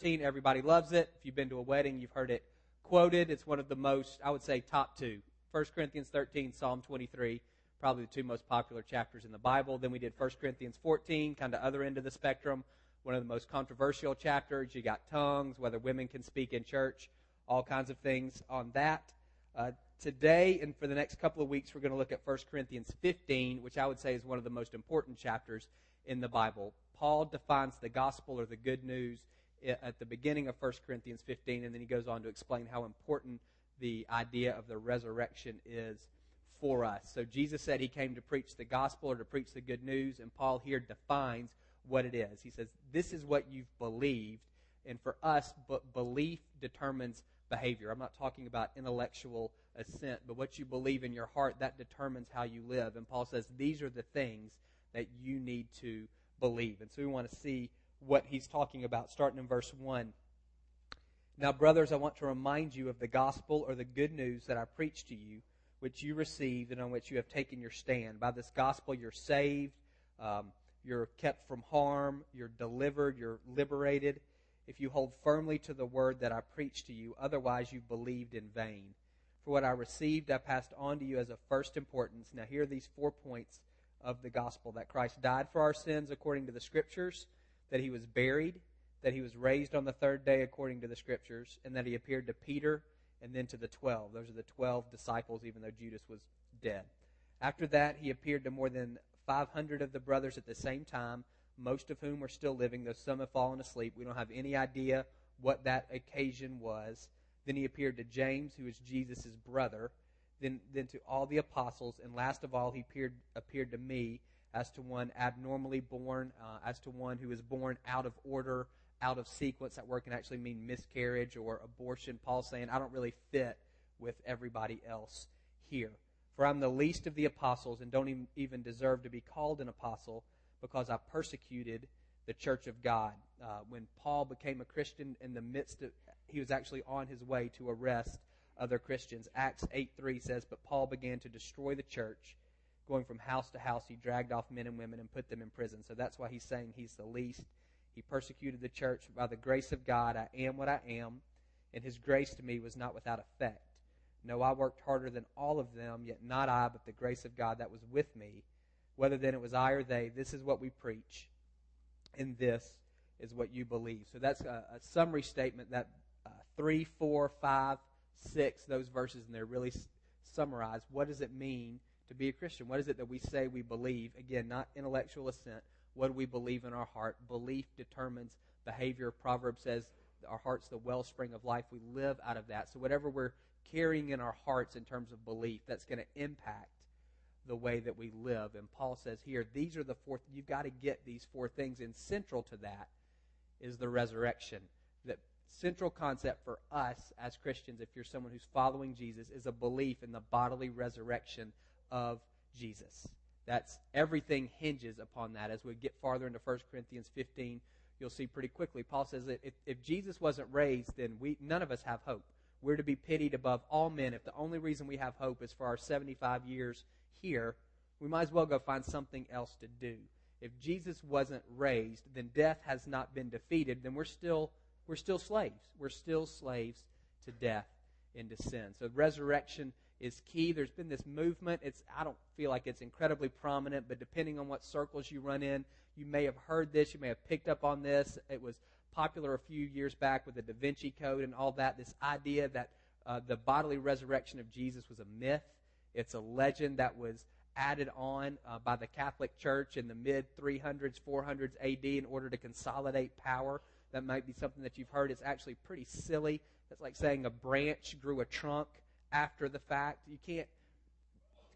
13, everybody loves it. If you've been to a wedding, you've heard it quoted. It's one of the most, I would say, top two. 1 Corinthians 13, Psalm 23, probably the two most popular chapters in the Bible. Then we did 1 Corinthians 14, kind of other end of the spectrum, one of the most controversial chapters. You got tongues, whether women can speak in church, all kinds of things on that. Uh, today and for the next couple of weeks, we're going to look at 1 Corinthians 15, which I would say is one of the most important chapters in the Bible. Paul defines the gospel or the good news at the beginning of 1 Corinthians 15, and then he goes on to explain how important the idea of the resurrection is for us. So Jesus said he came to preach the gospel or to preach the good news, and Paul here defines what it is. He says, This is what you've believed, and for us, belief determines behavior. I'm not talking about intellectual assent, but what you believe in your heart, that determines how you live. And Paul says, These are the things that you need to believe. And so we want to see what he's talking about, starting in verse 1. Now, brothers, I want to remind you of the gospel or the good news that I preached to you, which you received and on which you have taken your stand. By this gospel, you're saved, um, you're kept from harm, you're delivered, you're liberated. If you hold firmly to the word that I preached to you, otherwise you believed in vain. For what I received, I passed on to you as of first importance. Now, here are these four points of the gospel that Christ died for our sins according to the Scriptures, that he was buried, that he was raised on the third day according to the Scriptures, and that he appeared to Peter and then to the twelve. Those are the twelve disciples, even though Judas was dead. After that, he appeared to more than 500 of the brothers at the same time, most of whom are still living, though some have fallen asleep. We don't have any idea what that occasion was. Then he appeared to James, who is Jesus' brother then, then to all the apostles, and last of all, he appeared, appeared to me as to one abnormally born, uh, as to one who is born out of order, out of sequence. That word can actually mean miscarriage or abortion. Paul's saying, I don't really fit with everybody else here. For I'm the least of the apostles and don't even deserve to be called an apostle because I persecuted the church of God. Uh, when Paul became a Christian in the midst of, he was actually on his way to arrest other Christians. Acts 8:3 says, "But Paul began to destroy the church, going from house to house. He dragged off men and women and put them in prison." So that's why he's saying he's the least. He persecuted the church by the grace of God. I am what I am, and his grace to me was not without effect. No, I worked harder than all of them, yet not I, but the grace of God that was with me. Whether then it was I or they, this is what we preach, and this is what you believe. So that's a, a summary statement that uh, three, four, five, six, those verses in there really summarize what does it mean to be a Christian? What is it that we say we believe? Again, not intellectual assent. What do we believe in our heart? Belief determines behavior. Proverbs says our heart's the wellspring of life. We live out of that. So whatever we're carrying in our hearts in terms of belief, that's going to impact the way that we live. And Paul says here, these are the four, you've got to get these four things. And central to that is the resurrection. The central concept for us as Christians, if you're someone who's following Jesus, is a belief in the bodily resurrection of Jesus. That's everything hinges upon that. As we get farther into 1 Corinthians 15, you'll see pretty quickly. Paul says that if, if Jesus wasn't raised, then we none of us have hope. We're to be pitied above all men. If the only reason we have hope is for our 75 years here, we might as well go find something else to do. If Jesus wasn't raised, then death has not been defeated, then we're still we're still slaves. We're still slaves to death and to sin. So resurrection is key. There's been this movement. It's I don't feel like it's incredibly prominent, but depending on what circles you run in, you may have heard this, you may have picked up on this. It was popular a few years back with the Da Vinci Code and all that. This idea that uh, the bodily resurrection of Jesus was a myth. It's a legend that was added on uh, by the Catholic Church in the mid 300s, 400s AD in order to consolidate power that might be something that you've heard. It's actually pretty silly. It's like saying a branch grew a trunk after the fact. You can't.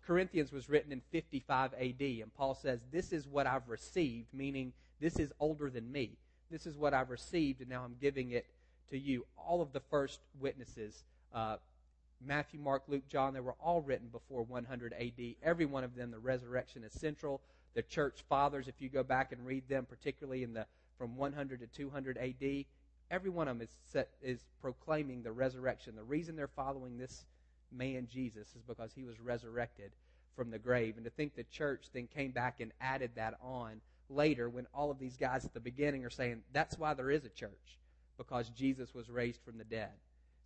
Corinthians was written in 55 AD, and Paul says, This is what I've received, meaning this is older than me. This is what I've received, and now I'm giving it to you. All of the first witnesses, uh, Matthew, Mark, Luke, John, they were all written before 100 AD. Every one of them, the resurrection is central. The church fathers, if you go back and read them, particularly in the from 100 to 200 AD, every one of them is, set, is proclaiming the resurrection. The reason they're following this man, Jesus, is because he was resurrected from the grave. And to think the church then came back and added that on later when all of these guys at the beginning are saying that's why there is a church. because Jesus was raised from the dead.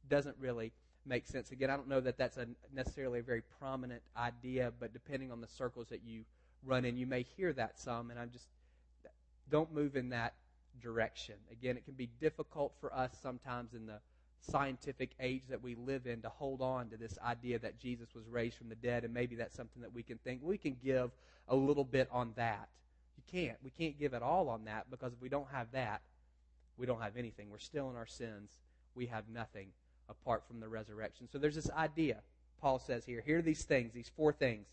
Doesn't really make sense. Again, I don't know that that's a necessarily a very prominent idea, but depending on the circles that you run in, you may hear that some, and I'm just don't move in that direction. Again, it can be difficult for us sometimes in the scientific age that we live in to hold on to this idea that Jesus was raised from the dead, and maybe that's something that we can think we can give a little bit on that. You can't. We can't give it all on that because if we don't have that, we don't have anything. We're still in our sins. We have nothing apart from the resurrection. So there's this idea, Paul says here. Here are these things, these four things.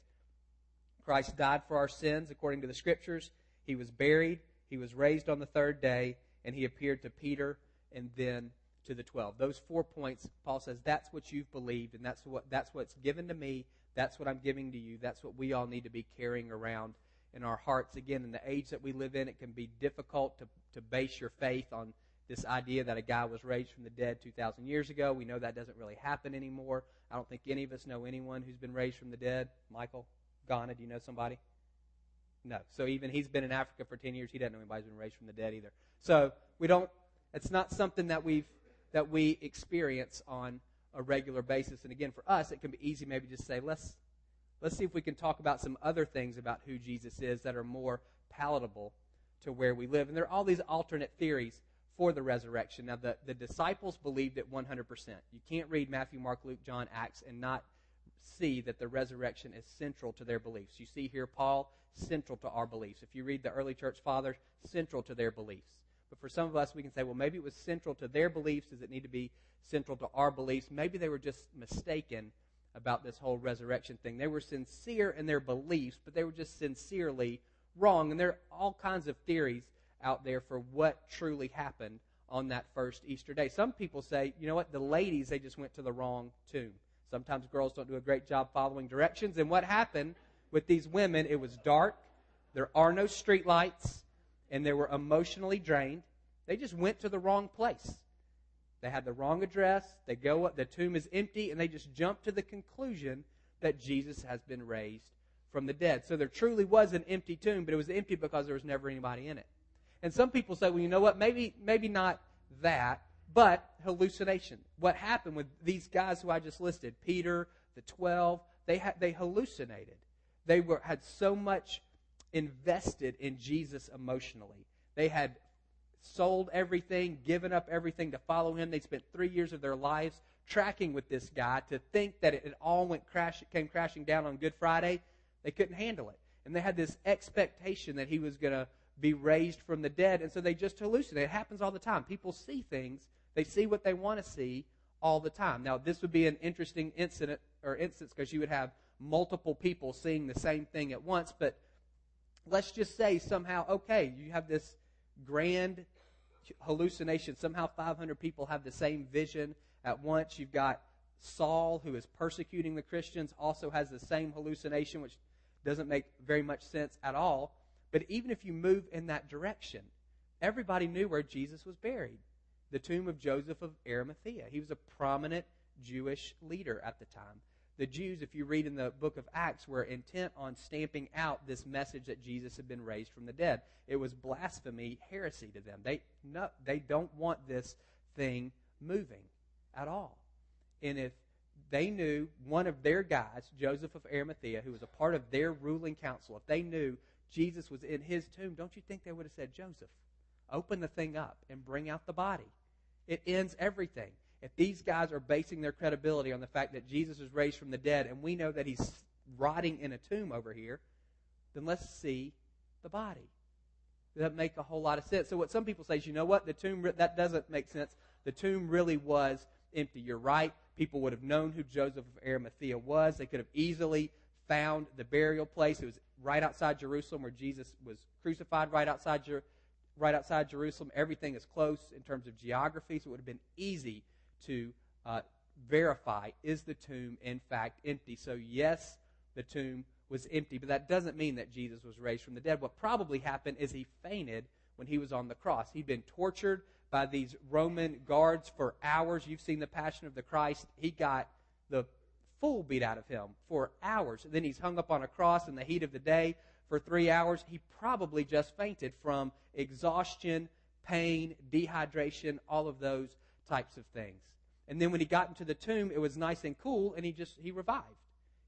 Christ died for our sins according to the Scriptures. He was buried. He was raised on the third day. And he appeared to Peter and then to the 12. Those four points, Paul says, that's what you've believed, and that's, what, that's what's given to me. That's what I'm giving to you. That's what we all need to be carrying around in our hearts. Again, in the age that we live in, it can be difficult to, to base your faith on this idea that a guy was raised from the dead 2,000 years ago. We know that doesn't really happen anymore. I don't think any of us know anyone who's been raised from the dead. Michael, Ghana, do you know somebody? No. So even he's been in Africa for 10 years. He doesn't know anybody's been raised from the dead either. So we don't, it's not something that we've that we experience on a regular basis. And again, for us, it can be easy maybe just say, let's, let's see if we can talk about some other things about who Jesus is that are more palatable to where we live. And there are all these alternate theories for the resurrection. Now, the, the disciples believed it 100%. You can't read Matthew, Mark, Luke, John, Acts and not see that the resurrection is central to their beliefs. You see here, Paul, central to our beliefs. If you read the early church fathers, central to their beliefs. But for some of us, we can say, well, maybe it was central to their beliefs. Does it need to be central to our beliefs? Maybe they were just mistaken about this whole resurrection thing. They were sincere in their beliefs, but they were just sincerely wrong. And there are all kinds of theories out there for what truly happened on that first Easter day. Some people say, you know what, the ladies, they just went to the wrong tomb. Sometimes girls don't do a great job following directions. And what happened with these women, it was dark, there are no street lights, and they were emotionally drained. They just went to the wrong place. They had the wrong address. They go up, the tomb is empty, and they just jump to the conclusion that Jesus has been raised from the dead. So there truly was an empty tomb, but it was empty because there was never anybody in it. And some people say, well, you know what? Maybe, maybe not that, but hallucination. What happened with these guys who I just listed, Peter, the 12, they, had, they hallucinated. They were, had so much invested in Jesus emotionally. They had sold everything, given up everything to follow him. They spent three years of their lives tracking with this guy to think that it all went crash, came crashing down on Good Friday. They couldn't handle it. And they had this expectation that he was going to be raised from the dead. And so they just hallucinate. It happens all the time. People see things, they see what they want to see all the time. Now, this would be an interesting incident or instance because you would have multiple people seeing the same thing at once, but let's just say somehow, okay, you have this grand hallucination. Somehow 500 people have the same vision at once. You've got Saul, who is persecuting the Christians, also has the same hallucination, which doesn't make very much sense at all. But even if you move in that direction, everybody knew where Jesus was buried the tomb of Joseph of Arimathea. He was a prominent Jewish leader at the time the Jews, if you read in the book of Acts, were intent on stamping out this message that Jesus had been raised from the dead. It was blasphemy, heresy to them. They no, they don't want this thing moving at all. And if they knew one of their guys, Joseph of Arimathea, who was a part of their ruling council, if they knew Jesus was in his tomb, don't you think they would have said, Joseph, open the thing up and bring out the body? It ends everything if these guys are basing their credibility on the fact that Jesus was raised from the dead and we know that he's rotting in a tomb over here, then let's see the body. That make a whole lot of sense. So what some people say is, you know what, the tomb that doesn't make sense. The tomb really was empty. You're right. People would have known who Joseph of Arimathea was. They could have easily found the burial place. It was right outside Jerusalem where Jesus was crucified. Right outside, right outside Jerusalem. Everything is close in terms of geography, so it would have been easy to uh, verify is the tomb in fact empty. So, yes, the tomb was empty, but that doesn't mean that Jesus was raised from the dead. What probably happened is he fainted when he was on the cross. He'd been tortured by these Roman guards for hours. You've seen the Passion of the Christ. He got the full beat out of him for hours. And then he's hung up on a cross in the heat of the day for three hours. He probably just fainted from exhaustion, pain, dehydration, all of those types of things. And then when he got into the tomb, it was nice and cool, and he just he revived.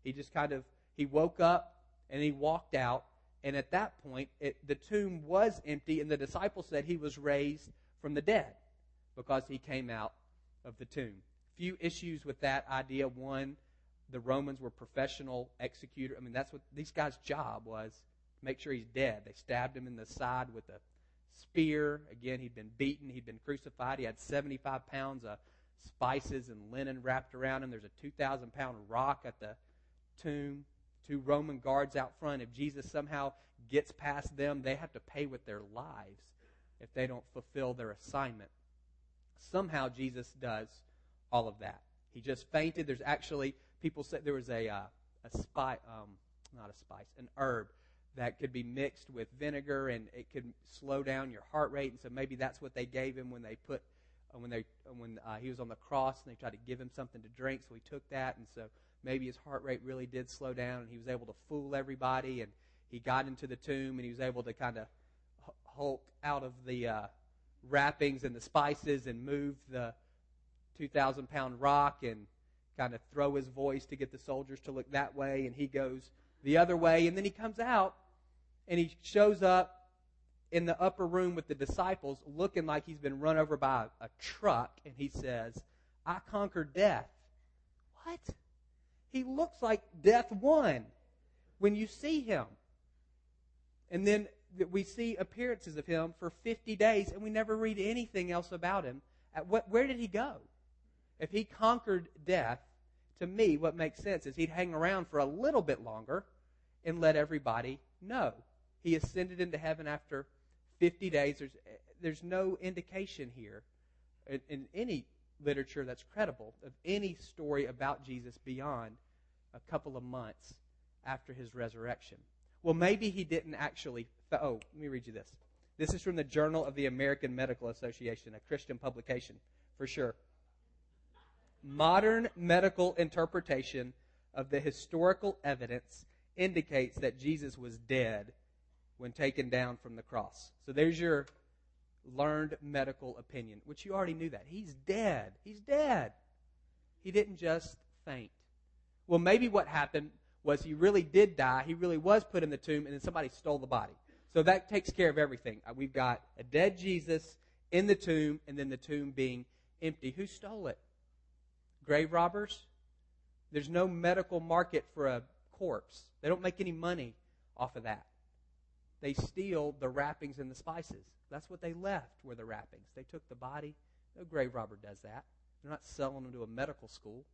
He just kind of he woke up and he walked out, and at that point, it, the tomb was empty, and the disciples said he was raised from the dead because he came out of the tomb. Few issues with that idea. One, the Romans were professional executor. I mean, that's what these guys' job was make sure he's dead. They stabbed him in the side with a spear. Again, he'd been beaten, he'd been crucified. He had 75 pounds of spices and linen wrapped around him. There's a 2,000 pound rock at the tomb. Two Roman guards out front. If Jesus somehow gets past them, they have to pay with their lives if they don't fulfill their assignment. Somehow Jesus does all of that. He just fainted. There's actually people said there was a uh, a spice, um, not a spice, an herb that could be mixed with vinegar and it could slow down your heart rate. And so maybe that's what they gave him when they put uh, when they uh, when uh, he was on the cross and they tried to give him something to drink. So he took that, and so maybe his heart rate really did slow down, and he was able to fool everybody. And he got into the tomb, and he was able to kind of hulk out of the uh, wrappings and the spices and move the 2,000 pound rock and kind of throw his voice to get the soldiers to look that way, and he goes the other way, and then he comes out and he shows up in the upper room with the disciples looking like he's been run over by a, truck, and he says, I conquered death. What? He looks like death won when you see him. And then we see appearances of him for 50 days, and we never read anything else about him. What, where did he go? If he conquered death, to me, what makes sense is he'd hang around for a little bit longer and let everybody know. He ascended into heaven after 50 days. There's, there's no indication here in, in any literature that's credible of any story about Jesus beyond a couple of months after his resurrection. Well, maybe he didn't actually. Oh, let me read you this. This is from the Journal of the American Medical Association, a Christian publication, for sure modern medical interpretation of the historical evidence indicates that Jesus was dead when taken down from the cross. So there's your learned medical opinion, which you already knew that. He's dead. He's dead. He didn't just faint. Well, maybe what happened was he really did die. He really was put in the tomb, and then somebody stole the body. So that takes care of everything. Uh, we've got a dead Jesus in the tomb, and then the tomb being empty. Who stole it? grave robbers. There's no medical market for a corpse. They don't make any money off of that. They steal the wrappings and the spices. That's what they left were the wrappings. They took the body. No grave robber does that. They're not selling them to a medical school.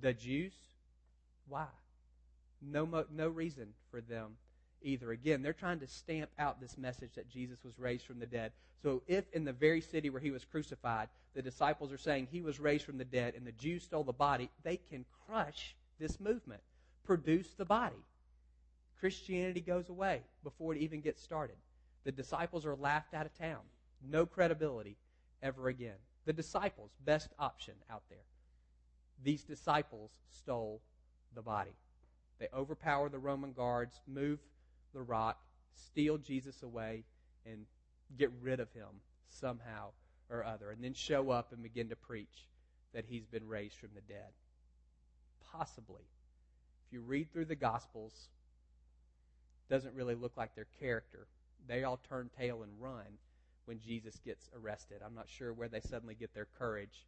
The Jews, why? No, no reason for them either. Again, they're trying to stamp out this message that Jesus was raised from the dead. So if in the very city where he was crucified, the disciples are saying he was raised from the dead and the Jews stole the body, they can crush this movement, produce the body. Christianity goes away before it even gets started. The disciples are laughed out of town. No credibility ever again. The disciples, best option out there. These disciples stole the body. They overpower the Roman guards, move the rock, steal Jesus away, and get rid of him somehow or other, and then show up and begin to preach that he's been raised from the dead. Possibly. If you read through the Gospels, doesn't really look like their character. They all turn tail and run when Jesus gets arrested. I'm not sure where they suddenly get their courage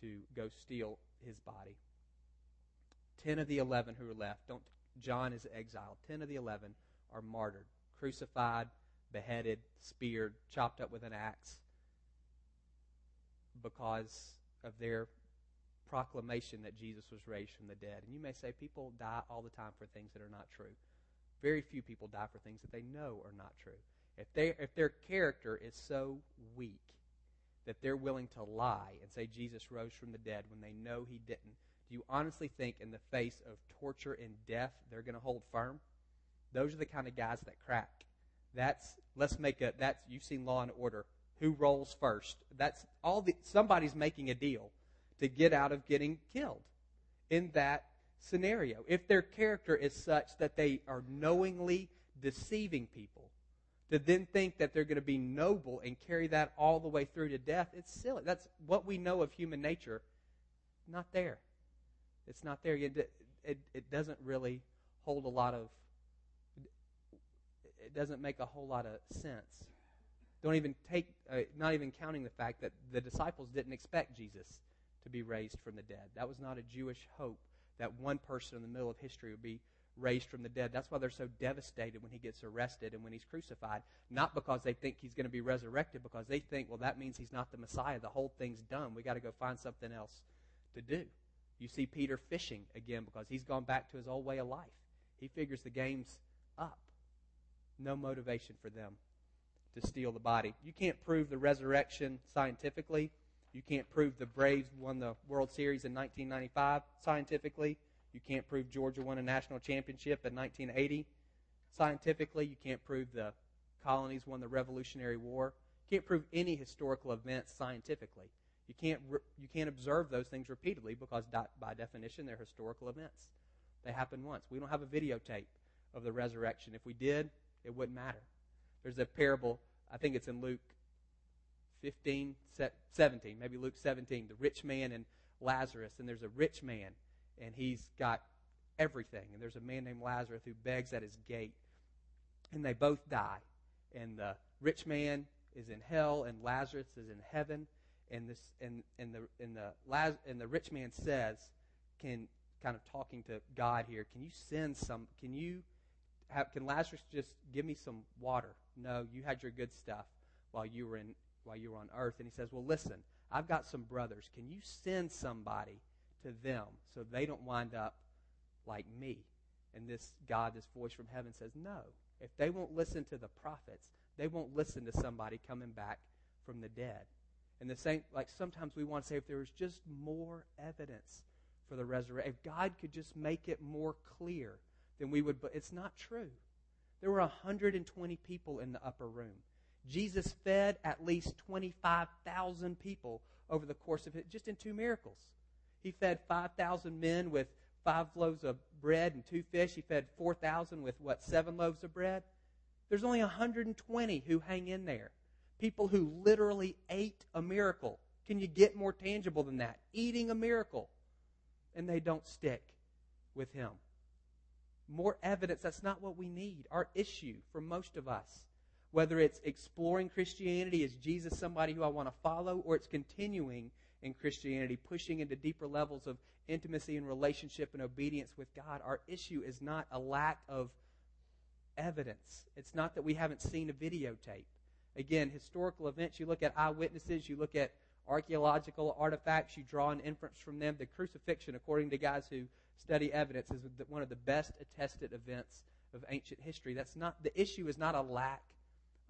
to go steal his body. Ten of the eleven who are left, don't John is exiled. Ten of the eleven are martyred, crucified, beheaded, speared, chopped up with an axe because of their proclamation that Jesus was raised from the dead. And you may say people die all the time for things that are not true. Very few people die for things that they know are not true. If they if their character is so weak that they're willing to lie and say Jesus rose from the dead when they know he didn't, do you honestly think in the face of torture and death they're going to hold firm? Those are the kind of guys that crack. That's let's make a that's you've seen Law and Order. Who rolls first? That's all the somebody's making a deal to get out of getting killed in that scenario. If their character is such that they are knowingly deceiving people, To then think that they're going to be noble and carry that all the way through to death, it's silly. That's what we know of human nature. Not there. It's not there. It, it, it doesn't really hold a lot of, it doesn't make a whole lot of sense. Don't even take, uh, not even counting the fact that the disciples didn't expect Jesus to be raised from the dead. That was not a Jewish hope that one person in the middle of history would be raised from the dead. That's why they're so devastated when he gets arrested and when he's crucified. Not because they think he's going to be resurrected, because they think, well, that means he's not the Messiah. The whole thing's done. We got to go find something else to do. You see Peter fishing again because he's gone back to his old way of life. He figures the game's up. No motivation for them to steal the body. You can't prove the resurrection scientifically. You can't prove the Braves won the World Series in 1995 scientifically. You can't prove Georgia won a national championship in 1980 scientifically. You can't prove the colonies won the Revolutionary War. You can't prove any historical events scientifically. You can't, you can't observe those things repeatedly because, by definition, they're historical events. They happen once. We don't have a videotape of the resurrection. If we did, it wouldn't matter. There's a parable, I think it's in Luke 15, 17, maybe Luke 17, the rich man and Lazarus. And there's a rich man, and he's got everything. And there's a man named Lazarus who begs at his gate. And they both die. And the rich man is in hell, and Lazarus is in heaven. And this and, and the and the and the rich man says, can kind of talking to God here, can you send some can you have, can Lazarus just give me some water? No, you had your good stuff while you were in while you were on earth. And he says, Well, listen, I've got some brothers. Can you send somebody to them so they don't wind up like me? And this God, this voice from heaven says, No. If they won't listen to the prophets, they won't listen to somebody coming back from the dead. And the same, like sometimes we want to say, if there was just more evidence for the resurrection, if God could just make it more clear, then we would. But it's not true. There were 120 people in the upper room. Jesus fed at least 25,000 people over the course of it, just in two miracles. He fed 5,000 men with five loaves of bread and two fish. He fed 4,000 with, what, seven loaves of bread? There's only 120 who hang in there. People who literally ate a miracle. Can you get more tangible than that? Eating a miracle. And they don't stick with him. More evidence, that's not what we need. Our issue for most of us whether it's exploring Christianity, is Jesus somebody who I want to follow, or it's continuing in Christianity, pushing into deeper levels of intimacy and relationship and obedience with God, our issue is not a lack of evidence. It's not that we haven't seen a videotape. Again, historical events, you look at eyewitnesses, you look at archaeological artifacts, you draw an inference from them. The crucifixion, according to guys who study evidence, is one of the best attested events of ancient history. That's not the issue is not a lack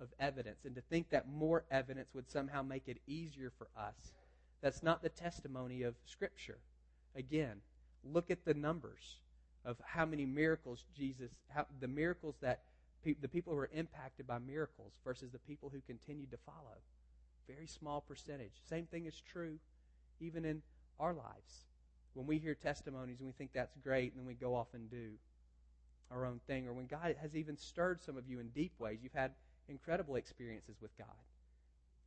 of evidence. And to think that more evidence would somehow make it easier for us, that's not the testimony of Scripture. Again, look at the numbers of how many miracles Jesus, how, the miracles that pe- the people who are impacted by miracles versus the people who continued to follow. Very small percentage. Same thing is true even in our lives. When we hear testimonies and we think that's great, and then we go off and do our own thing, or when God has even stirred some of you in deep ways, you've had incredible experiences with God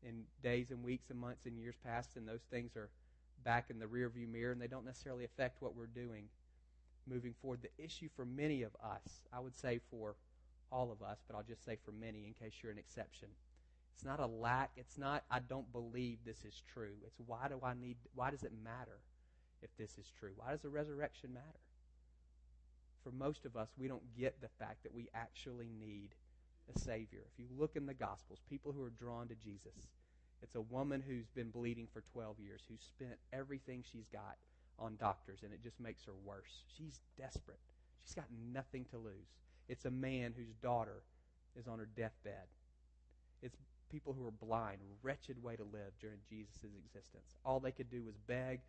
in days and weeks and months and years past, and those things are back in the rearview mirror, and they don't necessarily affect what we're doing moving forward. The issue for many of us, I would say for all of us, but I'll just say for many in case you're an exception. It's not a lack. It's not I don't believe this is true. It's why do I need why does it matter if this is true? Why does the resurrection matter? For most of us, we don't get the fact that we actually need a Savior. If you look in the Gospels, people who are drawn to Jesus, it's a woman who's been bleeding for 12 years, who's spent everything she's got on doctors, and it just makes her worse. She's desperate. She's got nothing to lose. It's a man whose daughter is on her deathbed. It's people who are blind, wretched way to live during Jesus' existence. All they could do was beg,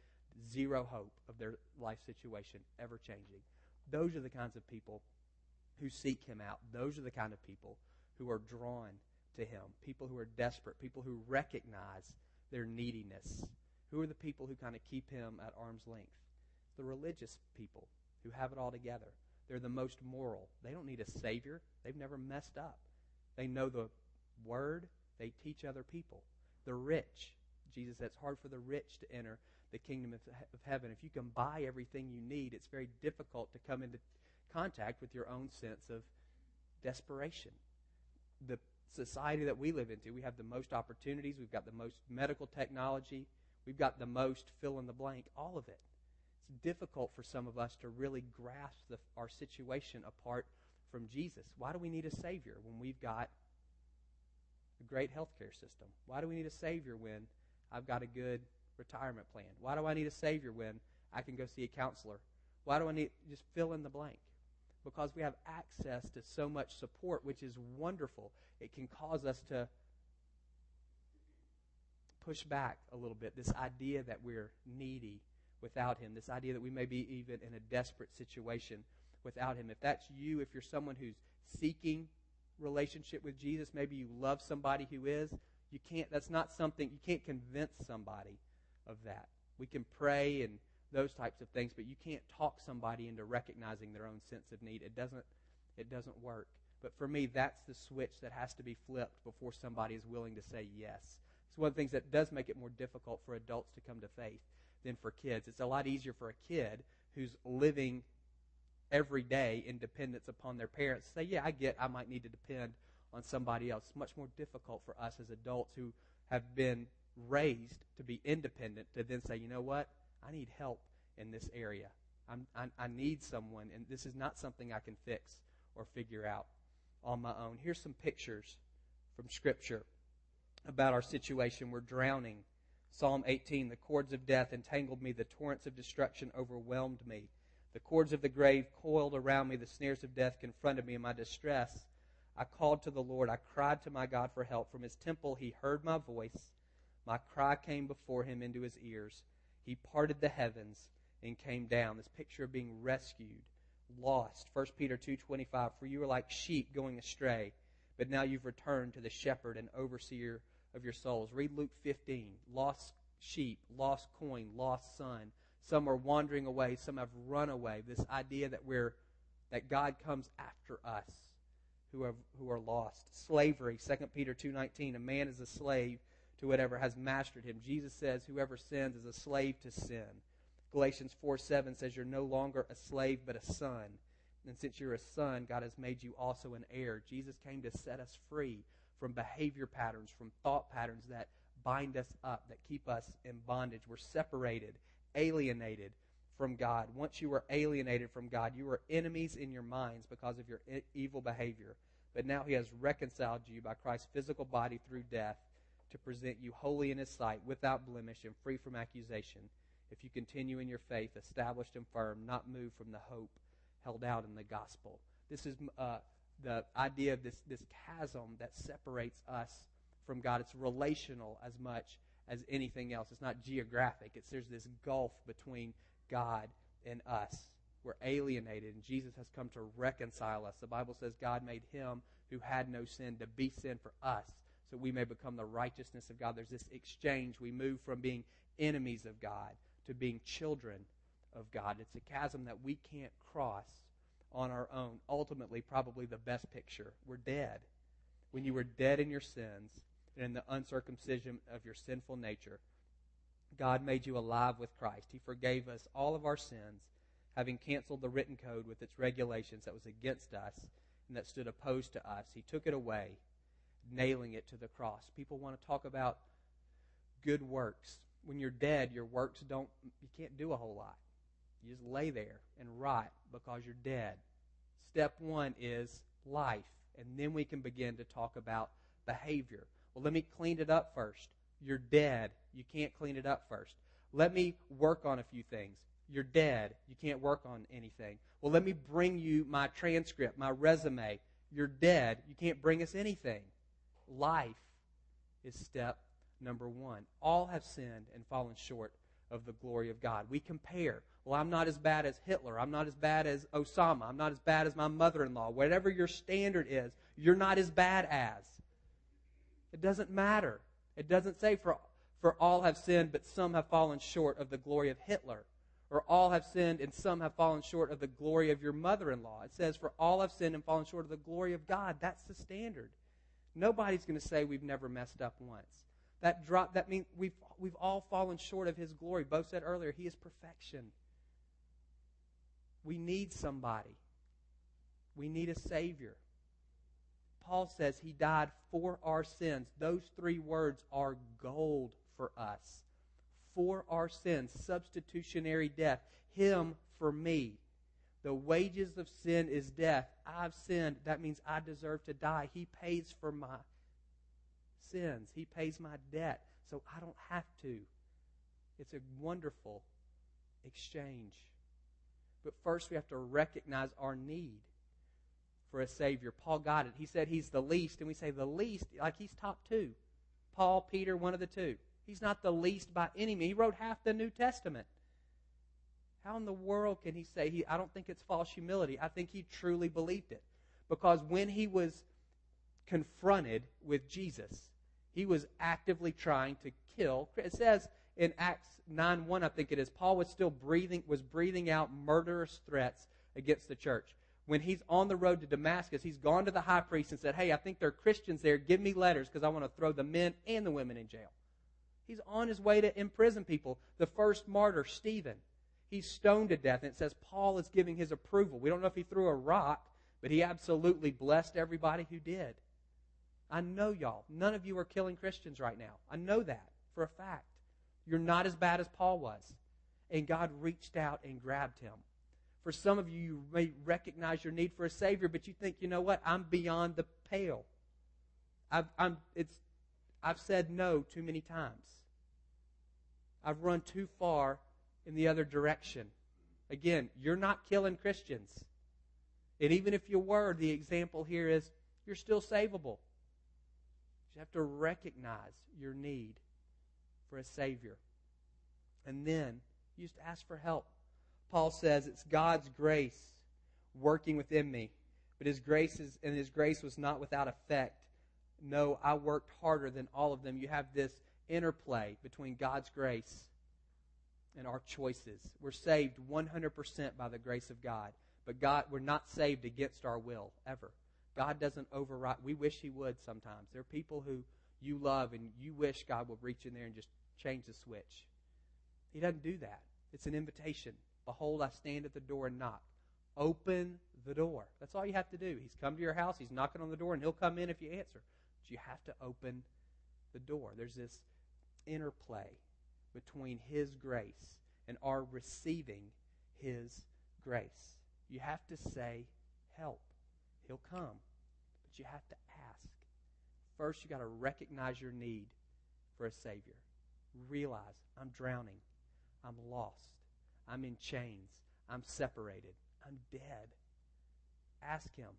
zero hope of their life situation ever changing. Those are the kinds of people who seek him out. Those are the kind of people who are drawn to him. People who are desperate, people who recognize their neediness. Who are the people who kind of keep him at arm's length? The religious people who have it all together. They're the most moral. They don't need a savior. They've never messed up. They know the word. They teach other people. The rich. Jesus said it's hard for the rich to enter the kingdom of, of heaven. If you can buy everything you need, it's very difficult to come into contact with your own sense of desperation. The society that we live into, we have the most opportunities, we've got the most medical technology, we've got the most fill in the blank, all of it. It's difficult for some of us to really grasp the, our situation apart from Jesus. Why do we need a Savior when we've got a great healthcare system? Why do we need a Savior when I've got a good retirement plan? Why do I need a Savior when I can go see a counselor? Why do I need just fill in the blank? Because we have access to so much support, which is wonderful. It can cause us to push back a little bit this idea that we're needy without Him, this idea that we may be even in a desperate situation without Him. If that's you, if you're someone who's seeking relationship with Jesus, maybe you love somebody who is, you can't, that's not something, you can't convince somebody of that. We can pray and those types of things, but you can't talk somebody into recognizing their own sense of need. It doesn't, it doesn't work. But for me, that's the switch that has to be flipped before somebody is willing to say yes. It's one of the things that does make it more difficult for adults to come to faith than for kids. It's a lot easier for a kid who's living every day in dependence upon their parents to say, Yeah, I get I might need to depend on somebody else. It's much more difficult for us as adults who have been raised to be independent to then say, You know what? I need help in this area. I, I need someone, and this is not something I can fix or figure out on my own. Here's some pictures from Scripture about our situation. We're drowning. Psalm 18 The cords of death entangled me, the torrents of destruction overwhelmed me. The cords of the grave coiled around me, the snares of death confronted me in my distress. I called to the Lord. I cried to my God for help. From his temple he heard my voice. My cry came before him into his ears. He parted the heavens and came down. This picture of being rescued, lost. 1 Peter 2:25 For you were like sheep going astray, but now you've returned to the shepherd and overseer of your souls. Read Luke 15. Lost sheep, lost coin, lost son. Some are wandering away, some have run away. This idea that we're that God comes after us who have who are lost. Slavery, 2 Peter 2:19, a man is a slave to whatever has mastered him. Jesus says whoever sins is a slave to sin. Galatians 4 7 says you're no longer a slave but a son. And since you're a son, God has made you also an heir. Jesus came to set us free from behavior patterns, from thought patterns that bind us up, that keep us in bondage. We're separated, alienated from God. Once you were alienated from God, you were enemies in your minds because of your evil behavior. But now He has reconciled you by Christ's physical body through death to present you holy in His sight, without blemish, and free from accusation if you continue in your faith, established and firm, not moved from the hope held out in the gospel. This is uh, the idea of this, this chasm that separates us from God. It's relational as much as anything else. It's not geographic. It's there's this gulf between God and us. We're alienated, and Jesus has come to reconcile us. The Bible says God made him who had no sin to be sin for us, so we may become the righteousness of God. There's this exchange. We move from being enemies of God to being children of God. It's a chasm that we can't cross on our own. Ultimately, probably the best picture. We're dead. When you were dead in your sins and in the uncircumcision of your sinful nature, God made you alive with Christ. He forgave us all of our sins, having canceled the written code with its regulations that was against us and that stood opposed to us. He took it away, nailing it to the cross. People want to talk about good works when you're dead, your works don't, you can't do a whole lot. You just lay there and rot because you're dead. Step one is life, and then we can begin to talk about behavior. Well, let me clean it up first. You're dead. You can't clean it up first. Let me work on a few things. You're dead. You can't work on anything. Well, let me bring you my transcript, my resume. You're dead. You can't bring us anything. Life is step number one. All have sinned and fallen short of the glory of God. We compare. Well, I'm not as bad as Hitler. I'm not as bad as Osama. I'm not as bad as my mother in law. Whatever your standard is, you're not as bad as. It doesn't matter. It doesn't say for, for all have sinned, but some have fallen short of the glory of Hitler. Or all have sinned and some have fallen short of the glory of your mother in law. It says, for all have sinned and fallen short of the glory of God. That's the standard. Nobody's going to say we've never messed up once. That drop that means we've we've all fallen short of his glory. Bo said earlier, he is perfection. We need somebody. We need a savior. Paul says he died for our sins. Those three words are gold for us. For our sins, substitutionary death. Him for me. The wages of sin is death. I've sinned. That means I deserve to die. He pays for my sins, He pays my debt, so I don't have to. It's a wonderful exchange. But first, we have to recognize our need for a Savior. Paul got it. He said he's the least, and we say the least, like he's top two. Paul, Peter, one of the two. He's not the least by any means. He wrote half the New Testament. How in the world can he say he? I don't think it's false humility. I think he truly believed it. Because when he was confronted with Jesus, he was actively trying to kill. It says in Acts 9 1, I think it is, Paul was still breathing, was breathing out murderous threats against the church. When he's on the road to Damascus, he's gone to the high priest and said, Hey, I think there are Christians there. Give me letters because I want to throw the men and the women in jail. He's on his way to imprison people. The first martyr, Stephen, he's stoned to death. And it says Paul is giving his approval. We don't know if he threw a rock, but he absolutely blessed everybody who did. I know y'all. None of you are killing Christians right now. I know that for a fact. You're not as bad as Paul was. And God reached out and grabbed him. For some of you, you may recognize your need for a Savior, but you think, you know what? I'm beyond the pale. I've, I'm, it's, I've said no too many times. I've run too far in the other direction. Again, you're not killing Christians. And even if you were, the example here is you're still savable. You have to recognize your need for a Savior. And then you just ask for help. Paul says it's God's grace working within me. But his grace is, and his grace was not without effect. No, I worked harder than all of them. You have this interplay between God's grace and our choices. We're saved 100% by the grace of God. But God, we're not saved against our will, ever. God doesn't override. We wish He would sometimes. There are people who you love and you wish God would reach in there and just change the switch. He doesn't do that. It's an invitation. Behold, I stand at the door and knock. Open the door. That's all you have to do. He's come to your house, he's knocking on the door, and he'll come in if you answer. But you have to open the door. There's this interplay between his grace and our receiving his grace. You have to say, help. He'll come. But you have to ask. First, you got to recognize your need for a Savior. Realize I'm drowning. I'm lost. I'm in chains. I'm separated. I'm dead. Ask Him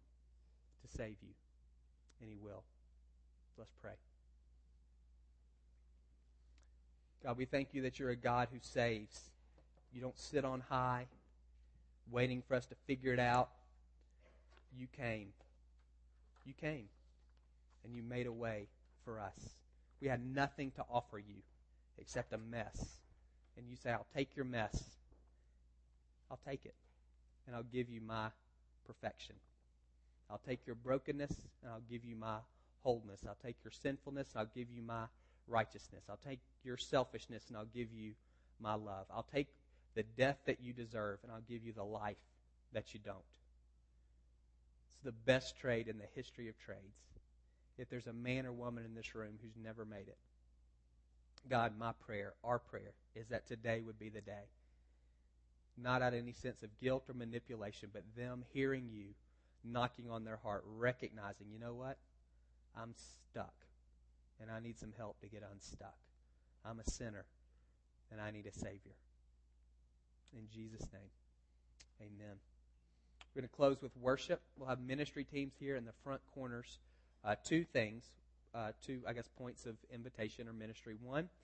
to save you, and He will. Let's pray. God, we thank you that you're a God who saves. You don't sit on high, waiting for us to figure it out. You came. You came. And you made a way for us. We had nothing to offer you except a mess. And you say, I'll take your mess. I'll take it. And I'll give you my perfection. I'll take your brokenness and I'll give you my wholeness. I'll take your sinfulness and I'll give you my righteousness. I'll take your selfishness and I'll give you my love. I'll take the death that you deserve and I'll give you the life that you don't. It's the best trade in the history of trades. If there's a man or woman in this room who's never made it, God, my prayer, our prayer, is that today would be the day. Not out of any sense of guilt or manipulation, but them hearing you knocking on their heart, recognizing, you know what? I'm stuck, and I need some help to get unstuck. I'm a sinner, and I need a Savior. In Jesus' name, amen. We're going to close with worship. We'll have ministry teams here in the front corners. Uh, two things, uh, two, I guess, points of invitation or ministry. One